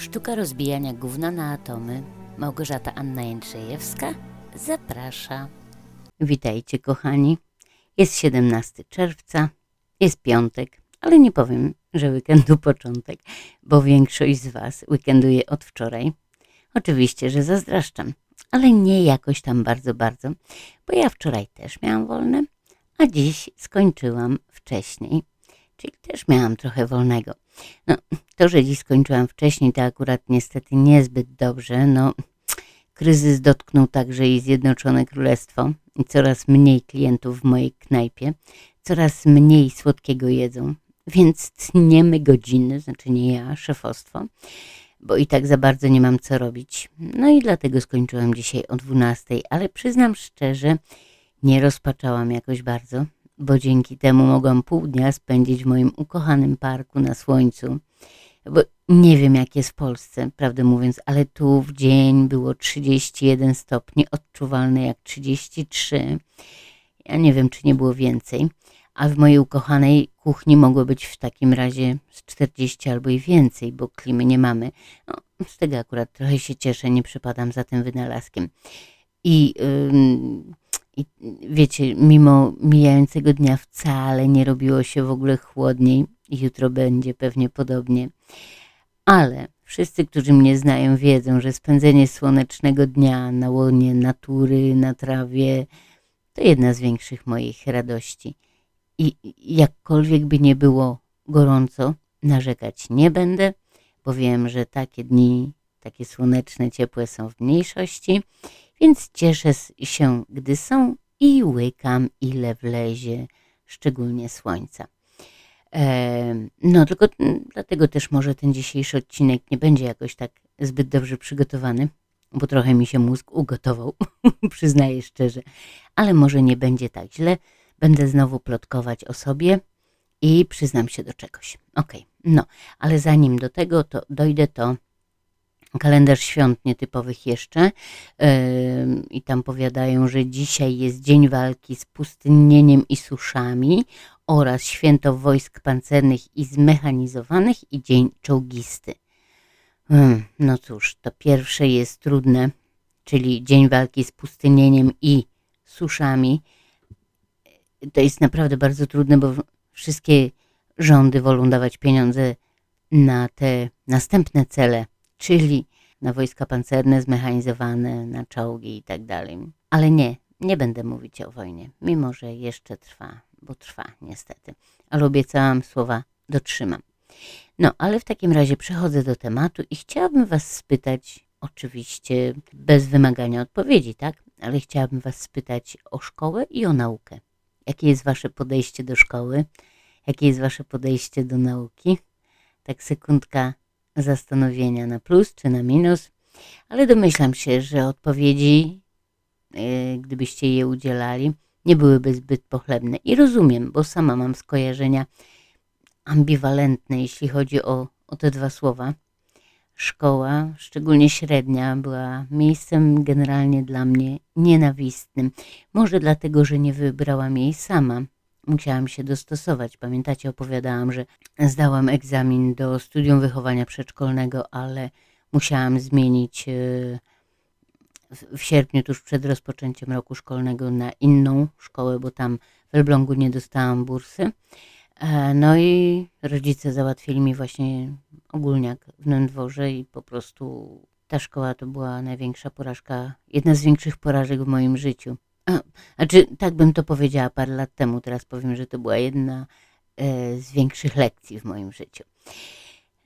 Sztuka rozbijania gówna na atomy. Małgorzata Anna Jędrzejewska zaprasza. Witajcie kochani. Jest 17 czerwca, jest piątek, ale nie powiem, że weekendu początek, bo większość z Was weekenduje od wczoraj. Oczywiście, że zazdraszczam, ale nie jakoś tam bardzo, bardzo, bo ja wczoraj też miałam wolne, a dziś skończyłam wcześniej, czyli też miałam trochę wolnego. No, to, że dziś skończyłam wcześniej, to akurat niestety niezbyt dobrze. No, kryzys dotknął także i Zjednoczone Królestwo i coraz mniej klientów w mojej knajpie, coraz mniej słodkiego jedzą, więc tniemy godziny, znaczy nie ja, szefostwo, bo i tak za bardzo nie mam co robić. No i dlatego skończyłam dzisiaj o 12, ale przyznam szczerze, nie rozpaczałam jakoś bardzo, bo dzięki temu mogłam pół dnia spędzić w moim ukochanym parku na słońcu. Bo nie wiem, jak jest w Polsce, prawdę mówiąc, ale tu w dzień było 31 stopni, odczuwalne jak 33. Ja nie wiem, czy nie było więcej, a w mojej ukochanej kuchni mogło być w takim razie z 40 albo i więcej, bo klimy nie mamy. No, z tego akurat trochę się cieszę, nie przypadam za tym wynalazkiem. I ym, i wiecie, mimo mijającego dnia wcale nie robiło się w ogóle chłodniej. Jutro będzie pewnie podobnie. Ale wszyscy, którzy mnie znają, wiedzą, że spędzenie słonecznego dnia na łonie natury, na trawie, to jedna z większych moich radości. I jakkolwiek by nie było gorąco, narzekać nie będę, bo wiem, że takie dni, takie słoneczne, ciepłe są w mniejszości więc cieszę się, gdy są i łykam, ile wlezie, szczególnie słońca. E, no, tylko dlatego też może ten dzisiejszy odcinek nie będzie jakoś tak zbyt dobrze przygotowany, bo trochę mi się mózg ugotował, przyznaję szczerze, ale może nie będzie tak źle. Będę znowu plotkować o sobie i przyznam się do czegoś. Okej, okay. no, ale zanim do tego to dojdę, to kalendarz świąt nietypowych jeszcze i tam powiadają, że dzisiaj jest Dzień Walki z Pustynnieniem i Suszami oraz Święto Wojsk Pancernych i Zmechanizowanych i Dzień Czołgisty. Hmm, no cóż, to pierwsze jest trudne, czyli Dzień Walki z Pustynnieniem i Suszami. To jest naprawdę bardzo trudne, bo wszystkie rządy wolą dawać pieniądze na te następne cele, czyli na wojska pancerne zmechanizowane, na czołgi i tak dalej. Ale nie, nie będę mówić o wojnie, mimo że jeszcze trwa, bo trwa niestety. Ale obiecałam, słowa dotrzymam. No, ale w takim razie przechodzę do tematu i chciałabym Was spytać, oczywiście bez wymagania odpowiedzi, tak? Ale chciałabym Was spytać o szkołę i o naukę. Jakie jest Wasze podejście do szkoły? Jakie jest Wasze podejście do nauki? Tak sekundka zastanowienia na plus czy na minus, ale domyślam się, że odpowiedzi, e, gdybyście je udzielali, nie byłyby zbyt pochlebne. I rozumiem, bo sama mam skojarzenia ambiwalentne, jeśli chodzi o, o te dwa słowa. Szkoła, szczególnie średnia, była miejscem generalnie dla mnie nienawistnym. Może dlatego, że nie wybrałam jej sama musiałam się dostosować. Pamiętacie, opowiadałam, że zdałam egzamin do studium wychowania przedszkolnego, ale musiałam zmienić e, w sierpniu, tuż przed rozpoczęciem roku szkolnego, na inną szkołę, bo tam w Elblągu nie dostałam bursy. E, no i rodzice załatwili mi właśnie ogólniak w Nędworze i po prostu ta szkoła to była największa porażka, jedna z większych porażek w moim życiu. Znaczy, tak bym to powiedziała parę lat temu, teraz powiem, że to była jedna e, z większych lekcji w moim życiu.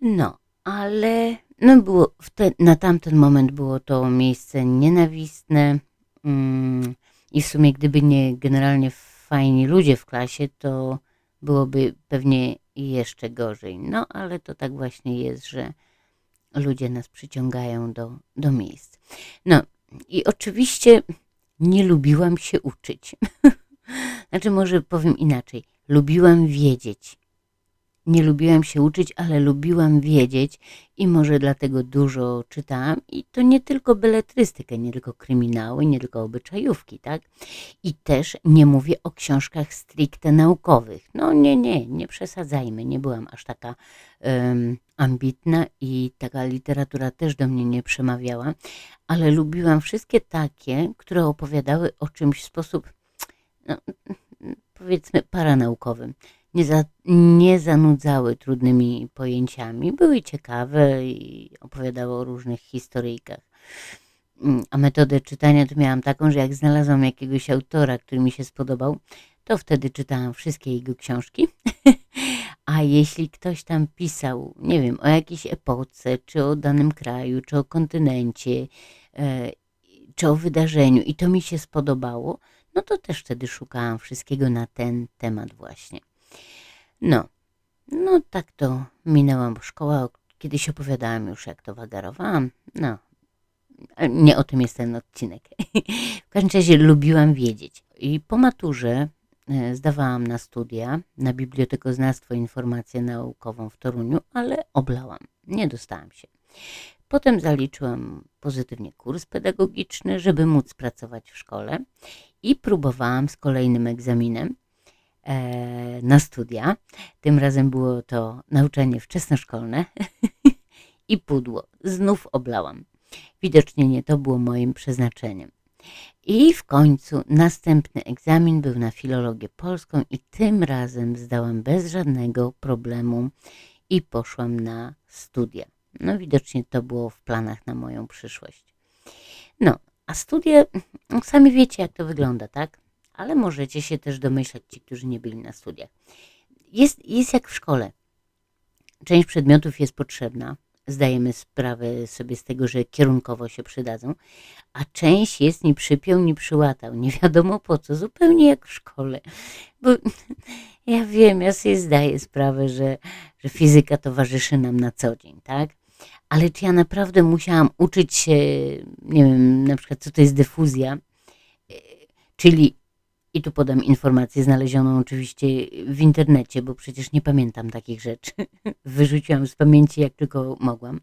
No, ale no było te, na tamten moment było to miejsce nienawistne mm, i w sumie gdyby nie generalnie fajni ludzie w klasie, to byłoby pewnie jeszcze gorzej. No, ale to tak właśnie jest, że ludzie nas przyciągają do, do miejsc. No i oczywiście nie lubiłam się uczyć. znaczy, może powiem inaczej. Lubiłam wiedzieć. nie lubiłam się uczyć, ale lubiłam wiedzieć i może dlatego dużo czytałam. I to nie tylko beletrystykę, nie tylko kryminały, nie tylko obyczajówki, tak? I też nie mówię o książkach stricte naukowych. No nie, nie, nie przesadzajmy, nie byłam aż taka ambitna i taka literatura też do mnie nie przemawiała, ale lubiłam wszystkie takie, które opowiadały o czymś w sposób, no, powiedzmy, paranaukowym nie, za, nie zanudzały trudnymi pojęciami, były ciekawe i opowiadały o różnych historyjkach. Mm, a metodę czytania to miałam taką, że jak znalazłam jakiegoś autora, który mi się spodobał, to wtedy czytałam wszystkie jego książki. A jeśli ktoś tam pisał, nie wiem, o jakiejś epoce, czy o danym kraju, czy o kontynencie, e, czy o wydarzeniu i to mi się spodobało, no to też wtedy szukałam wszystkiego na ten temat właśnie. No, no tak to minęłam szkoła. Kiedyś opowiadałam już, jak to wagarowałam. No, nie o tym jest ten odcinek. w każdym razie lubiłam wiedzieć. I po maturze zdawałam na studia na Bibliotekoznawstwo Informację Naukową w Toruniu, ale oblałam. Nie dostałam się. Potem zaliczyłam pozytywnie kurs pedagogiczny, żeby móc pracować w szkole i próbowałam z kolejnym egzaminem E, na studia. Tym razem było to nauczanie wczesnoszkolne i pudło. Znów oblałam. Widocznie nie to było moim przeznaczeniem. I w końcu następny egzamin był na filologię polską i tym razem zdałam bez żadnego problemu i poszłam na studia. No widocznie to było w planach na moją przyszłość. No, a studia, sami wiecie jak to wygląda, tak? ale możecie się też domyślać, ci, którzy nie byli na studiach. Jest, jest jak w szkole. Część przedmiotów jest potrzebna, zdajemy sprawę sobie z tego, że kierunkowo się przydadzą, a część jest ni przypiął, ni przyłatał, nie wiadomo po co, zupełnie jak w szkole. Bo ja wiem, ja sobie zdaję sprawę, że, że fizyka towarzyszy nam na co dzień, tak? Ale czy ja naprawdę musiałam uczyć się, nie wiem, na przykład co to jest dyfuzja, czyli i tu podam informację znalezioną oczywiście w internecie, bo przecież nie pamiętam takich rzeczy. Wyrzuciłam z pamięci jak tylko mogłam.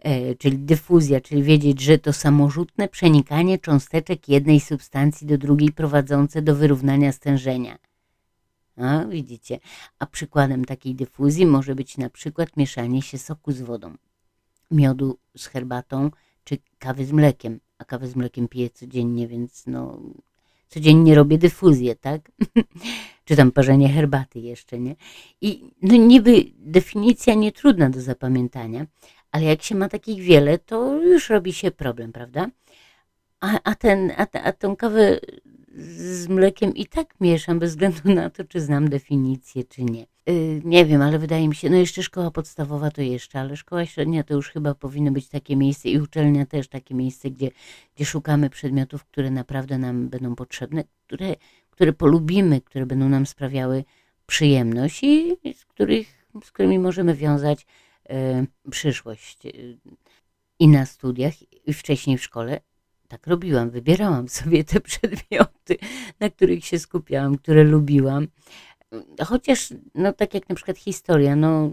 E, czyli dyfuzja, czyli wiedzieć, że to samorzutne przenikanie cząsteczek jednej substancji do drugiej prowadzące do wyrównania stężenia. Widzicie. A przykładem takiej dyfuzji może być na przykład mieszanie się soku z wodą, miodu z herbatą czy kawy z mlekiem. A kawę z mlekiem piję codziennie, więc no, codziennie robię dyfuzję, tak? Czy tam parzenie herbaty jeszcze, nie? I no niby definicja nie trudna do zapamiętania, ale jak się ma takich wiele, to już robi się problem, prawda? A, a, ten, a, a tą kawę z mlekiem i tak mieszam, bez względu na to, czy znam definicję, czy nie. Yy, nie wiem, ale wydaje mi się, no jeszcze szkoła podstawowa to jeszcze, ale szkoła średnia to już chyba powinno być takie miejsce i uczelnia też takie miejsce, gdzie, gdzie szukamy przedmiotów, które naprawdę nam będą potrzebne, które, które polubimy, które będą nam sprawiały przyjemność i z, których, z którymi możemy wiązać yy, przyszłość. Yy, I na studiach, i wcześniej w szkole, tak robiłam, wybierałam sobie te przedmioty, na których się skupiałam, które lubiłam. Chociaż, no tak jak na przykład historia, no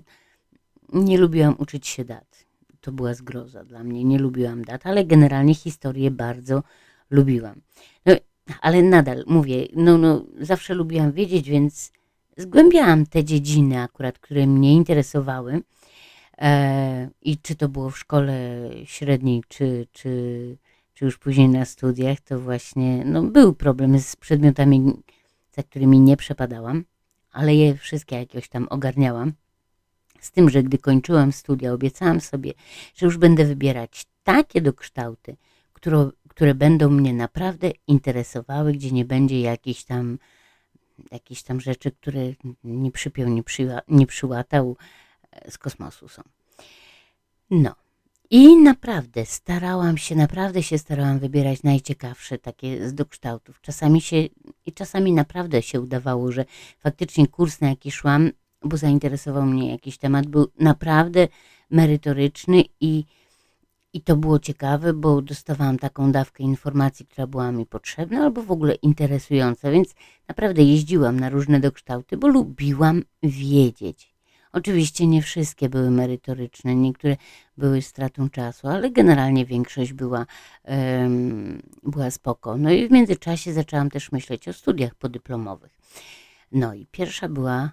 nie lubiłam uczyć się dat. To była zgroza dla mnie, nie lubiłam dat, ale generalnie historię bardzo lubiłam. No, ale nadal mówię, no, no zawsze lubiłam wiedzieć, więc zgłębiałam te dziedziny akurat, które mnie interesowały. E, I czy to było w szkole średniej, czy, czy czy już później na studiach, to właśnie no, był problem z przedmiotami, za którymi nie przepadałam, ale je wszystkie jakoś tam ogarniałam. Z tym, że gdy kończyłam studia, obiecałam sobie, że już będę wybierać takie dokształty, które, które będą mnie naprawdę interesowały, gdzie nie będzie jakichś tam, jakichś tam rzeczy, które nie przypiął, nie, przyła, nie przyłatał e, z kosmosu są. No, i naprawdę starałam się, naprawdę się starałam wybierać najciekawsze takie z dokształtów. Czasami się, i czasami naprawdę się udawało, że faktycznie kurs, na jaki szłam, bo zainteresował mnie jakiś temat, był naprawdę merytoryczny i, i to było ciekawe, bo dostawałam taką dawkę informacji, która była mi potrzebna albo w ogóle interesująca, więc naprawdę jeździłam na różne dokształty, bo lubiłam wiedzieć. Oczywiście nie wszystkie były merytoryczne, niektóre były stratą czasu, ale generalnie większość była, um, była spoko. No i w międzyczasie zaczęłam też myśleć o studiach podyplomowych. No i pierwsza była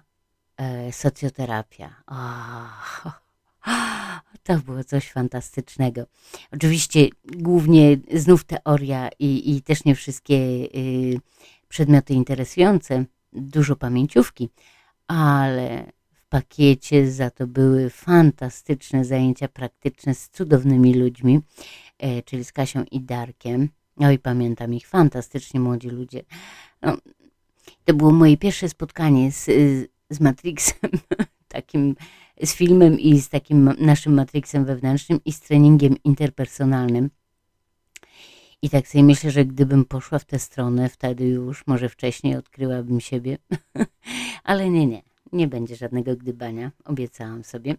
e, socjoterapia. Oh, to było coś fantastycznego. Oczywiście głównie znów teoria i, i też nie wszystkie y, przedmioty interesujące, dużo pamięciówki, ale pakiecie za to były fantastyczne zajęcia praktyczne z cudownymi ludźmi, e, czyli z Kasią i Darkiem. No i pamiętam ich, fantastycznie młodzi ludzie. No, to było moje pierwsze spotkanie z, z Matrixem, takim z filmem i z takim naszym Matrixem wewnętrznym i z treningiem interpersonalnym. I tak sobie myślę, że gdybym poszła w tę stronę, wtedy już, może wcześniej odkryłabym siebie. Ale nie, nie, nie będzie żadnego gdybania, obiecałam sobie.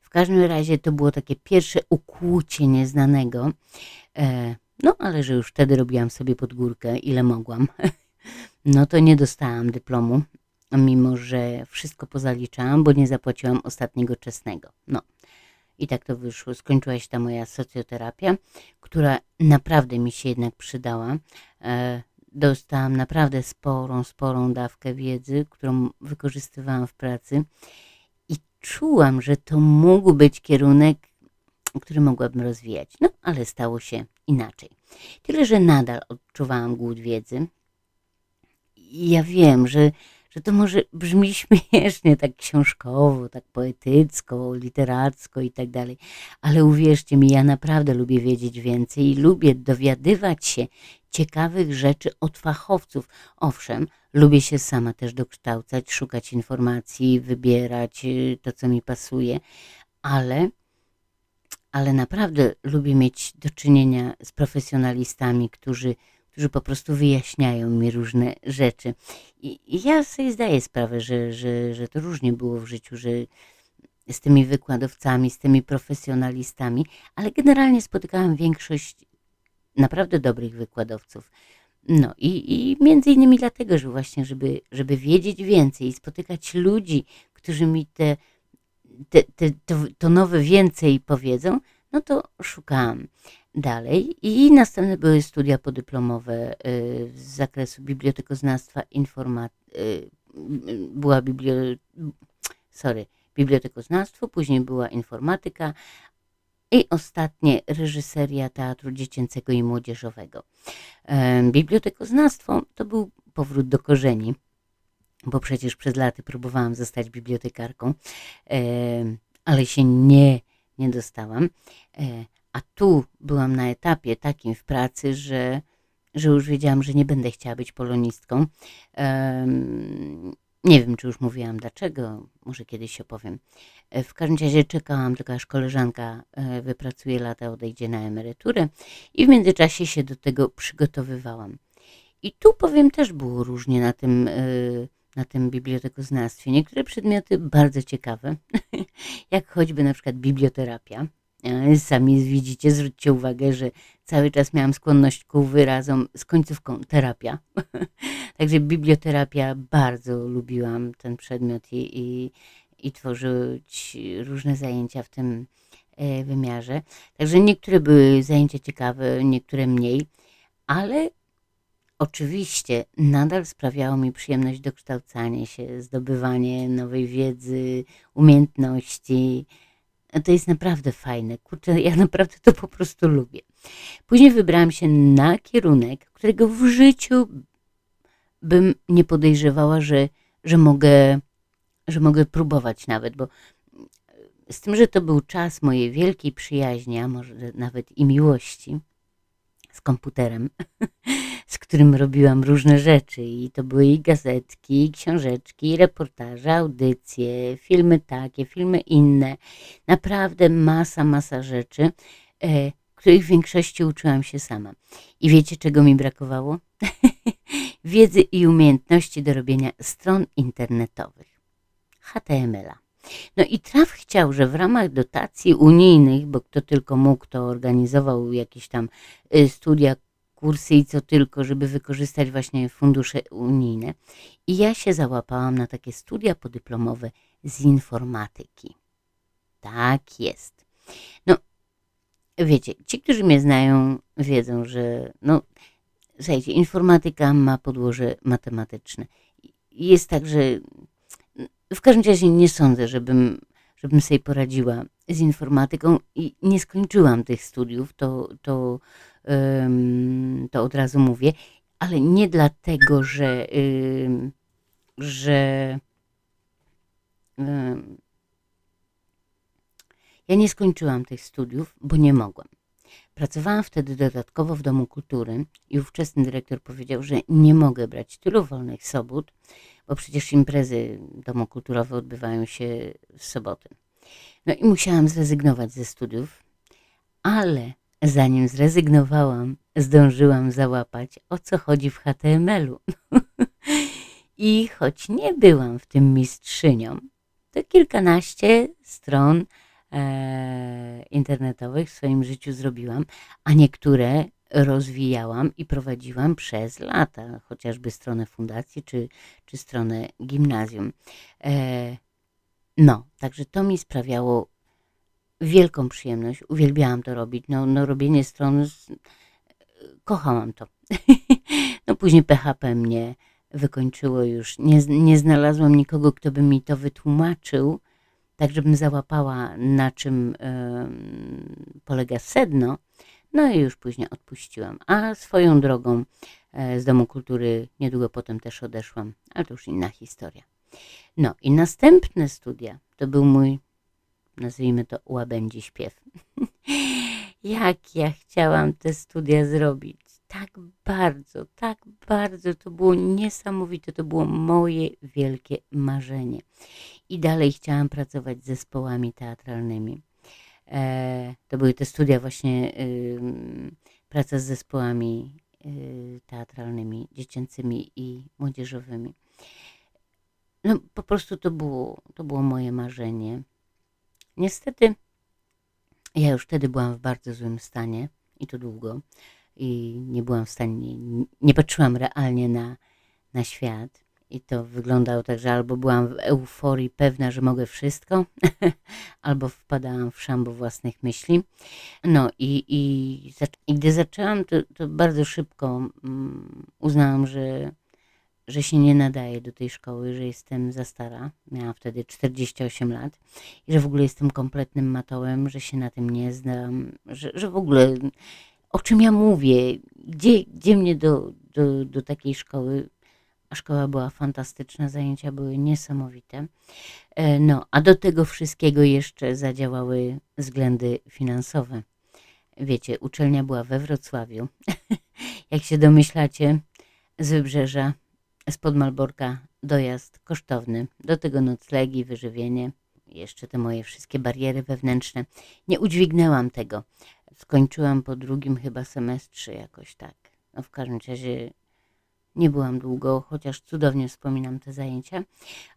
W każdym razie to było takie pierwsze ukłucie nieznanego. E, no, ale że już wtedy robiłam sobie pod górkę, ile mogłam. No to nie dostałam dyplomu, mimo że wszystko pozaliczałam, bo nie zapłaciłam ostatniego czesnego. No. I tak to wyszło. Skończyła się ta moja socjoterapia, która naprawdę mi się jednak przydała. Dostałam naprawdę sporą, sporą dawkę wiedzy, którą wykorzystywałam w pracy i czułam, że to mógł być kierunek, który mogłabym rozwijać. No, ale stało się inaczej. Tyle, że nadal odczuwałam głód wiedzy. Ja wiem, że że to może brzmi śmiesznie, tak książkowo, tak poetycko, literacko i tak dalej, ale uwierzcie mi, ja naprawdę lubię wiedzieć więcej i lubię dowiadywać się ciekawych rzeczy od fachowców. Owszem, lubię się sama też dokształcać, szukać informacji, wybierać y, to, co mi pasuje, ale ale naprawdę lubię mieć do czynienia z profesjonalistami, którzy którzy po prostu wyjaśniają mi różne rzeczy. I, i ja sobie zdaję sprawę, że, że, że to różnie było w życiu, że z tymi wykładowcami, z tymi profesjonalistami, ale generalnie spotykałam większość naprawdę dobrych wykładowców. No i, i między innymi dlatego, że właśnie, żeby, żeby wiedzieć więcej i spotykać ludzi, którzy mi te, te, te, to, to nowe więcej powiedzą, no to szukałam dalej i następne były studia podyplomowe y, z zakresu bibliotekoznawstwa, informat... Y, była biblio... sorry, bibliotekoznawstwo, później była informatyka i ostatnie reżyseria teatru dziecięcego i młodzieżowego. Bibliotekoznawstwo to był powrót do korzeni, bo przecież przez lata próbowałam zostać bibliotekarką, ale się nie, nie dostałam. E, a tu byłam na etapie takim w pracy, że, że już wiedziałam, że nie będę chciała być polonistką. Nie wiem, czy już mówiłam dlaczego, może kiedyś opowiem. E, w każdym razie czekałam, tylko aż koleżanka e, wypracuje lata, odejdzie na emeryturę i w międzyczasie się do tego przygotowywałam. I tu powiem też było różnie na tym, e, na tym bibliotekoznawstwie. Niektóre przedmioty bardzo ciekawe, jak choćby na przykład biblioterapia. E, sami widzicie, zwróćcie uwagę, że cały czas miałam skłonność ku wyrazom z końcówką terapia. Także biblioterapia bardzo lubiłam ten przedmiot i, i, i tworzyć różne zajęcia w tym e, wymiarze. Także niektóre były zajęcia ciekawe, niektóre mniej, ale oczywiście nadal sprawiało mi przyjemność dokształcanie się, zdobywanie nowej wiedzy, umiejętności, to jest naprawdę fajne. Kurczę, ja naprawdę to po prostu lubię. Później wybrałam się na kierunek, którego w życiu bym nie podejrzewała, że, że, mogę, że mogę próbować nawet, bo z tym, że to był czas mojej wielkiej przyjaźni, a może nawet i miłości z komputerem, z którym robiłam różne rzeczy i to były i gazetki, i książeczki, i reportaże, audycje, filmy takie, filmy inne. Naprawdę masa, masa rzeczy, e, których w większości uczyłam się sama. I wiecie, czego mi brakowało? Wiedzy i umiejętności do robienia stron internetowych. HTML-a. No i Traf chciał, że w ramach dotacji unijnych, bo kto tylko mógł, to organizował jakieś tam y, studia kursy i co tylko, żeby wykorzystać właśnie fundusze unijne. I ja się załapałam na takie studia podyplomowe z informatyki. Tak jest. No, wiecie, ci, którzy mnie znają, wiedzą, że no, słuchajcie, informatyka ma podłoże matematyczne. Jest tak, że w każdym razie nie sądzę, żebym, żebym sobie poradziła z informatyką i nie skończyłam tych studiów, to, to, um, to od razu mówię, ale nie dlatego, że, um, że um, ja nie skończyłam tych studiów, bo nie mogłam. Pracowałam wtedy dodatkowo w Domu Kultury i ówczesny dyrektor powiedział, że nie mogę brać tylu wolnych sobot, bo przecież imprezy Domu Kulturowe odbywają się w soboty. No i musiałam zrezygnować ze studiów, ale zanim zrezygnowałam, zdążyłam załapać, o co chodzi w HTML-u. I choć nie byłam w tym mistrzynią, to kilkanaście stron internetowych w swoim życiu zrobiłam, a niektóre rozwijałam i prowadziłam przez lata, chociażby stronę fundacji czy, czy stronę gimnazjum. E, no, także to mi sprawiało wielką przyjemność. Uwielbiałam to robić. No, no robienie stron, kochałam to. no później PHP mnie wykończyło już. Nie, nie znalazłam nikogo, kto by mi to wytłumaczył, tak żebym załapała, na czym polega sedno. No i już później odpuściłam. A swoją drogą y, z Domu Kultury niedługo potem też odeszłam, ale to już inna historia. No i następne studia to był mój, nazwijmy to, łabędzi śpiew. Jak ja chciałam te studia zrobić. Tak bardzo, tak bardzo. To było niesamowite. To było moje wielkie marzenie. I dalej chciałam pracować z zespołami teatralnymi. E, to były te studia właśnie, praca z zespołami y, teatralnymi, dziecięcymi i młodzieżowymi. No po prostu to było, to było moje marzenie. Niestety ja już wtedy byłam w bardzo złym stanie i to długo i nie byłam w stanie, nie, patrzyłam realnie na, na świat. I to wyglądało tak, że albo byłam w euforii pewna, że mogę wszystko, albo wpadałam w szambo własnych myśli. No i, i, i gdy zaczęłam, to, to bardzo szybko um, uznałam, że że się nie nadaje do tej szkoły, że jestem za stara. Miałam wtedy 48 lat i że w ogóle jestem kompletnym matołem, że się na tym nie znam, że, że w ogóle o czym ja mówię, gdzie, gdzie mnie do, do, do takiej szkoły. A szkoła była fantastyczna, zajęcia były niesamowite. E, no, a do tego wszystkiego jeszcze zadziałały względy finansowe. Wiecie, uczelnia była we Wrocławiu. Jak się domyślacie, z wybrzeża spod Malborka dojazd kosztowny, do tego noclegi, wyżywienie, jeszcze te moje wszystkie bariery wewnętrzne. Nie udźwignęłam tego. Skończyłam po drugim chyba semestrze jakoś tak. No w każdym razie nie byłam długo, chociaż cudownie wspominam te zajęcia,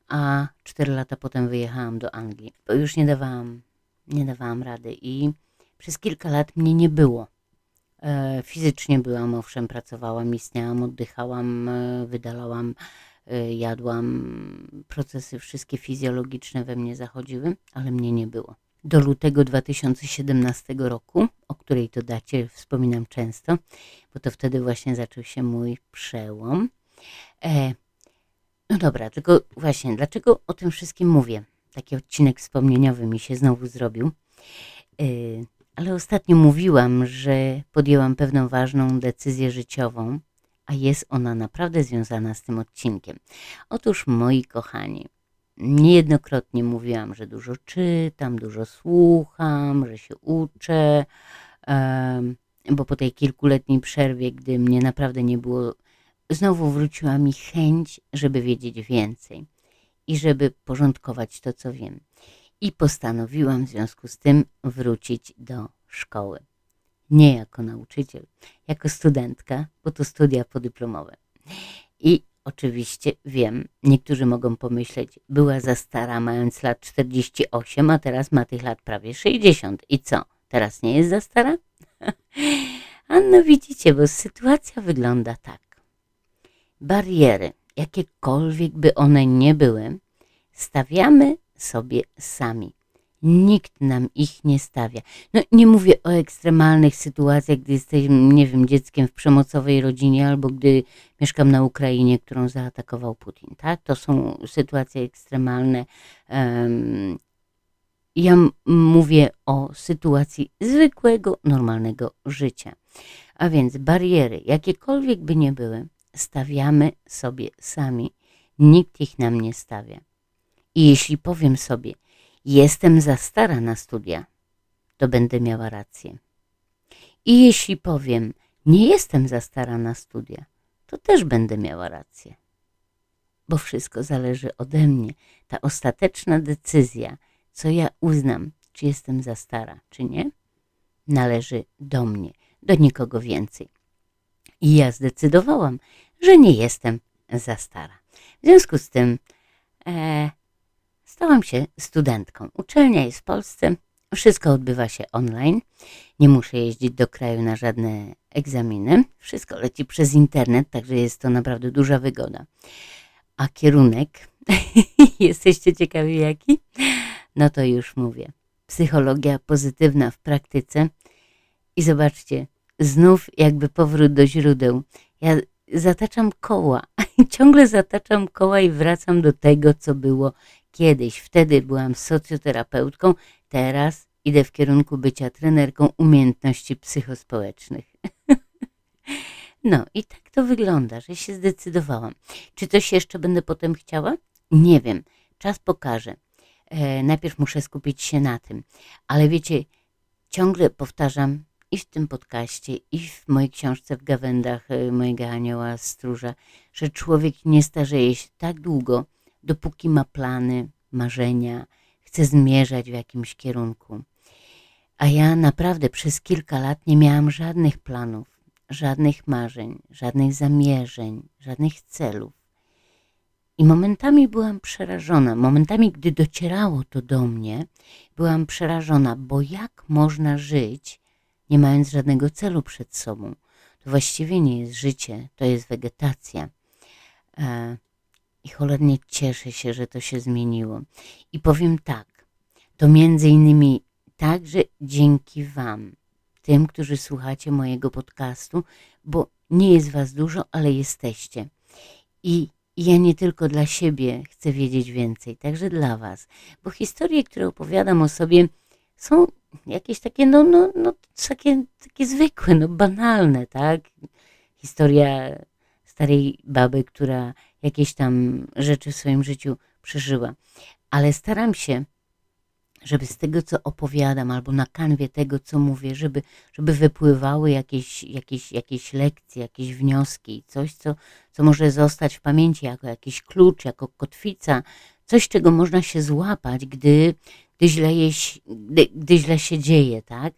a cztery lata potem wyjechałam do Anglii, bo już nie dawałam, nie dawałam rady i przez kilka lat mnie nie było. E, fizycznie byłam, owszem, pracowałam, istniałam, oddychałam, e, wydalałam, e, jadłam. Procesy wszystkie fizjologiczne we mnie zachodziły, ale mnie nie było. Do lutego 2017 roku, o której to dacie wspominam często, bo to wtedy właśnie zaczął się mój przełom. E, no dobra, tylko właśnie, dlaczego o tym wszystkim mówię? Taki odcinek wspomnieniowy mi się znowu zrobił. E, ale ostatnio mówiłam, że podjęłam pewną ważną decyzję życiową, a jest ona naprawdę związana z tym odcinkiem. Otóż, moi kochani, niejednokrotnie mówiłam, że dużo czytam, dużo słucham, że się uczę, bo po tej kilkuletniej przerwie, gdy mnie naprawdę nie było, znowu wróciła mi chęć, żeby wiedzieć więcej i żeby porządkować to, co wiem i postanowiłam w związku z tym wrócić do szkoły. Nie jako nauczyciel, jako studentka, bo to studia podyplomowe. I oczywiście wiem, niektórzy mogą pomyśleć, była za stara mając lat 48, a teraz ma tych lat prawie 60. I co, teraz nie jest za stara? A no widzicie, bo sytuacja wygląda tak. Bariery, jakiekolwiek by one nie były, stawiamy sobie sami. Nikt nam ich nie stawia. No, nie mówię o ekstremalnych sytuacjach, gdy jesteśmy, nie wiem, dzieckiem w przemocowej rodzinie albo gdy mieszkam na Ukrainie, którą zaatakował Putin. Tak? To są sytuacje ekstremalne. Um, ja mówię o sytuacji zwykłego, normalnego życia. A więc bariery, jakiekolwiek by nie były, stawiamy sobie sami. Nikt ich nam nie stawia. I jeśli powiem sobie, jestem za stara na studia, to będę miała rację. I jeśli powiem, nie jestem za stara na studia, to też będę miała rację. Bo wszystko zależy ode mnie. Ta ostateczna decyzja, co ja uznam, czy jestem za stara, czy nie, należy do mnie, do nikogo więcej. I ja zdecydowałam, że nie jestem za stara. W związku z tym e, stałam się studentką. Uczelnia jest w Polsce, wszystko odbywa się online. Nie muszę jeździć do kraju na żadne egzaminy. Wszystko leci przez internet, także jest to naprawdę duża wygoda. A kierunek, jesteście ciekawi jaki? No to już mówię. Psychologia pozytywna w praktyce. I zobaczcie, znów jakby powrót do źródeł. Ja zataczam koła, ciągle zataczam koła i wracam do tego, co było kiedyś. Wtedy byłam socjoterapeutką, teraz idę w kierunku bycia trenerką umiejętności psychospołecznych. No i tak to wygląda, że się zdecydowałam. Czy coś jeszcze będę potem chciała? Nie wiem. Czas pokaże. E, najpierw muszę skupić się na tym. Ale wiecie, ciągle powtarzam i w tym podcaście, i w mojej książce w gawędach e, mojego anioła stróża, że człowiek nie starzeje się tak długo, dopóki ma plany, marzenia, chce zmierzać w jakimś kierunku. A ja naprawdę przez kilka lat nie miałam żadnych planów, żadnych marzeń, żadnych zamierzeń, żadnych celów. I momentami byłam przerażona, momentami, gdy docierało to do mnie, byłam przerażona, bo jak można żyć, nie mając żadnego celu przed sobą? To właściwie nie jest życie, to jest wegetacja. E, I cholernie cieszę się, że to się zmieniło. I powiem tak, to między innymi także dzięki Wam, tym, którzy słuchacie mojego podcastu, bo nie jest Was dużo, ale jesteście. I ja nie tylko dla siebie chcę wiedzieć więcej, także dla Was, bo historie, które opowiadam o sobie, są jakieś takie, no, no, no takie, takie zwykłe, no banalne, tak? Historia starej baby, która jakieś tam rzeczy w swoim życiu przeżyła. Ale staram się żeby z tego, co opowiadam, albo na kanwie tego, co mówię, żeby, żeby wypływały jakieś, jakieś, jakieś lekcje, jakieś wnioski, coś, co, co może zostać w pamięci jako jakiś klucz, jako kotwica, coś, czego można się złapać, gdy, gdy, źle, je, gdy, gdy źle się dzieje, tak?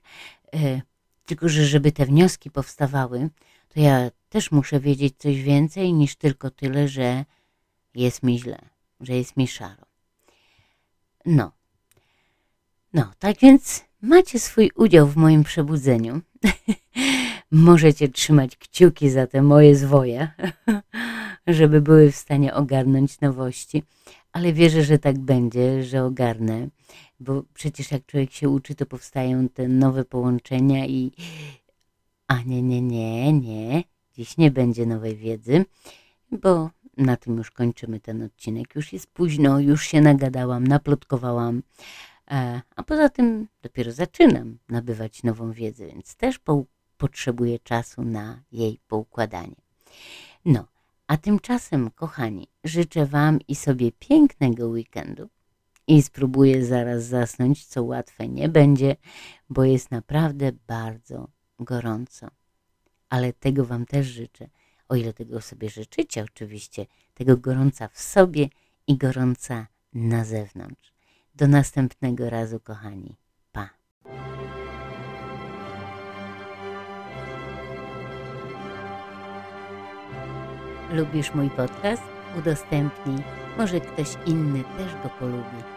E, tylko, że żeby te wnioski powstawały, to ja też muszę wiedzieć coś więcej niż tylko tyle, że jest mi źle, że jest mi szaro. No, no, tak więc macie swój udział w moim przebudzeniu. Możecie trzymać kciuki za te moje zwoje, żeby były w stanie ogarnąć nowości, ale wierzę, że tak będzie, że ogarnę, bo przecież jak człowiek się uczy, to powstają te nowe połączenia i... A nie, nie, nie, nie, dziś nie będzie nowej wiedzy, bo na tym już kończymy ten odcinek. Już jest późno, już się nagadałam, naplotkowałam. E, a poza tym dopiero zaczynam nabywać nową wiedzę, więc też po, potrzebuję czasu na jej poukładanie. No, a tymczasem, kochani, życzę Wam i sobie pięknego weekendu i spróbuję zaraz zasnąć, co łatwe nie będzie, bo jest naprawdę bardzo gorąco. Ale tego Wam też życzę, o ile tego sobie życzycie oczywiście, tego gorąca w sobie i gorąca na zewnątrz. Do następnego razu, kochani. Pa. Lubisz mój podcast? Udostępnij. Może ktoś inny też go polubi.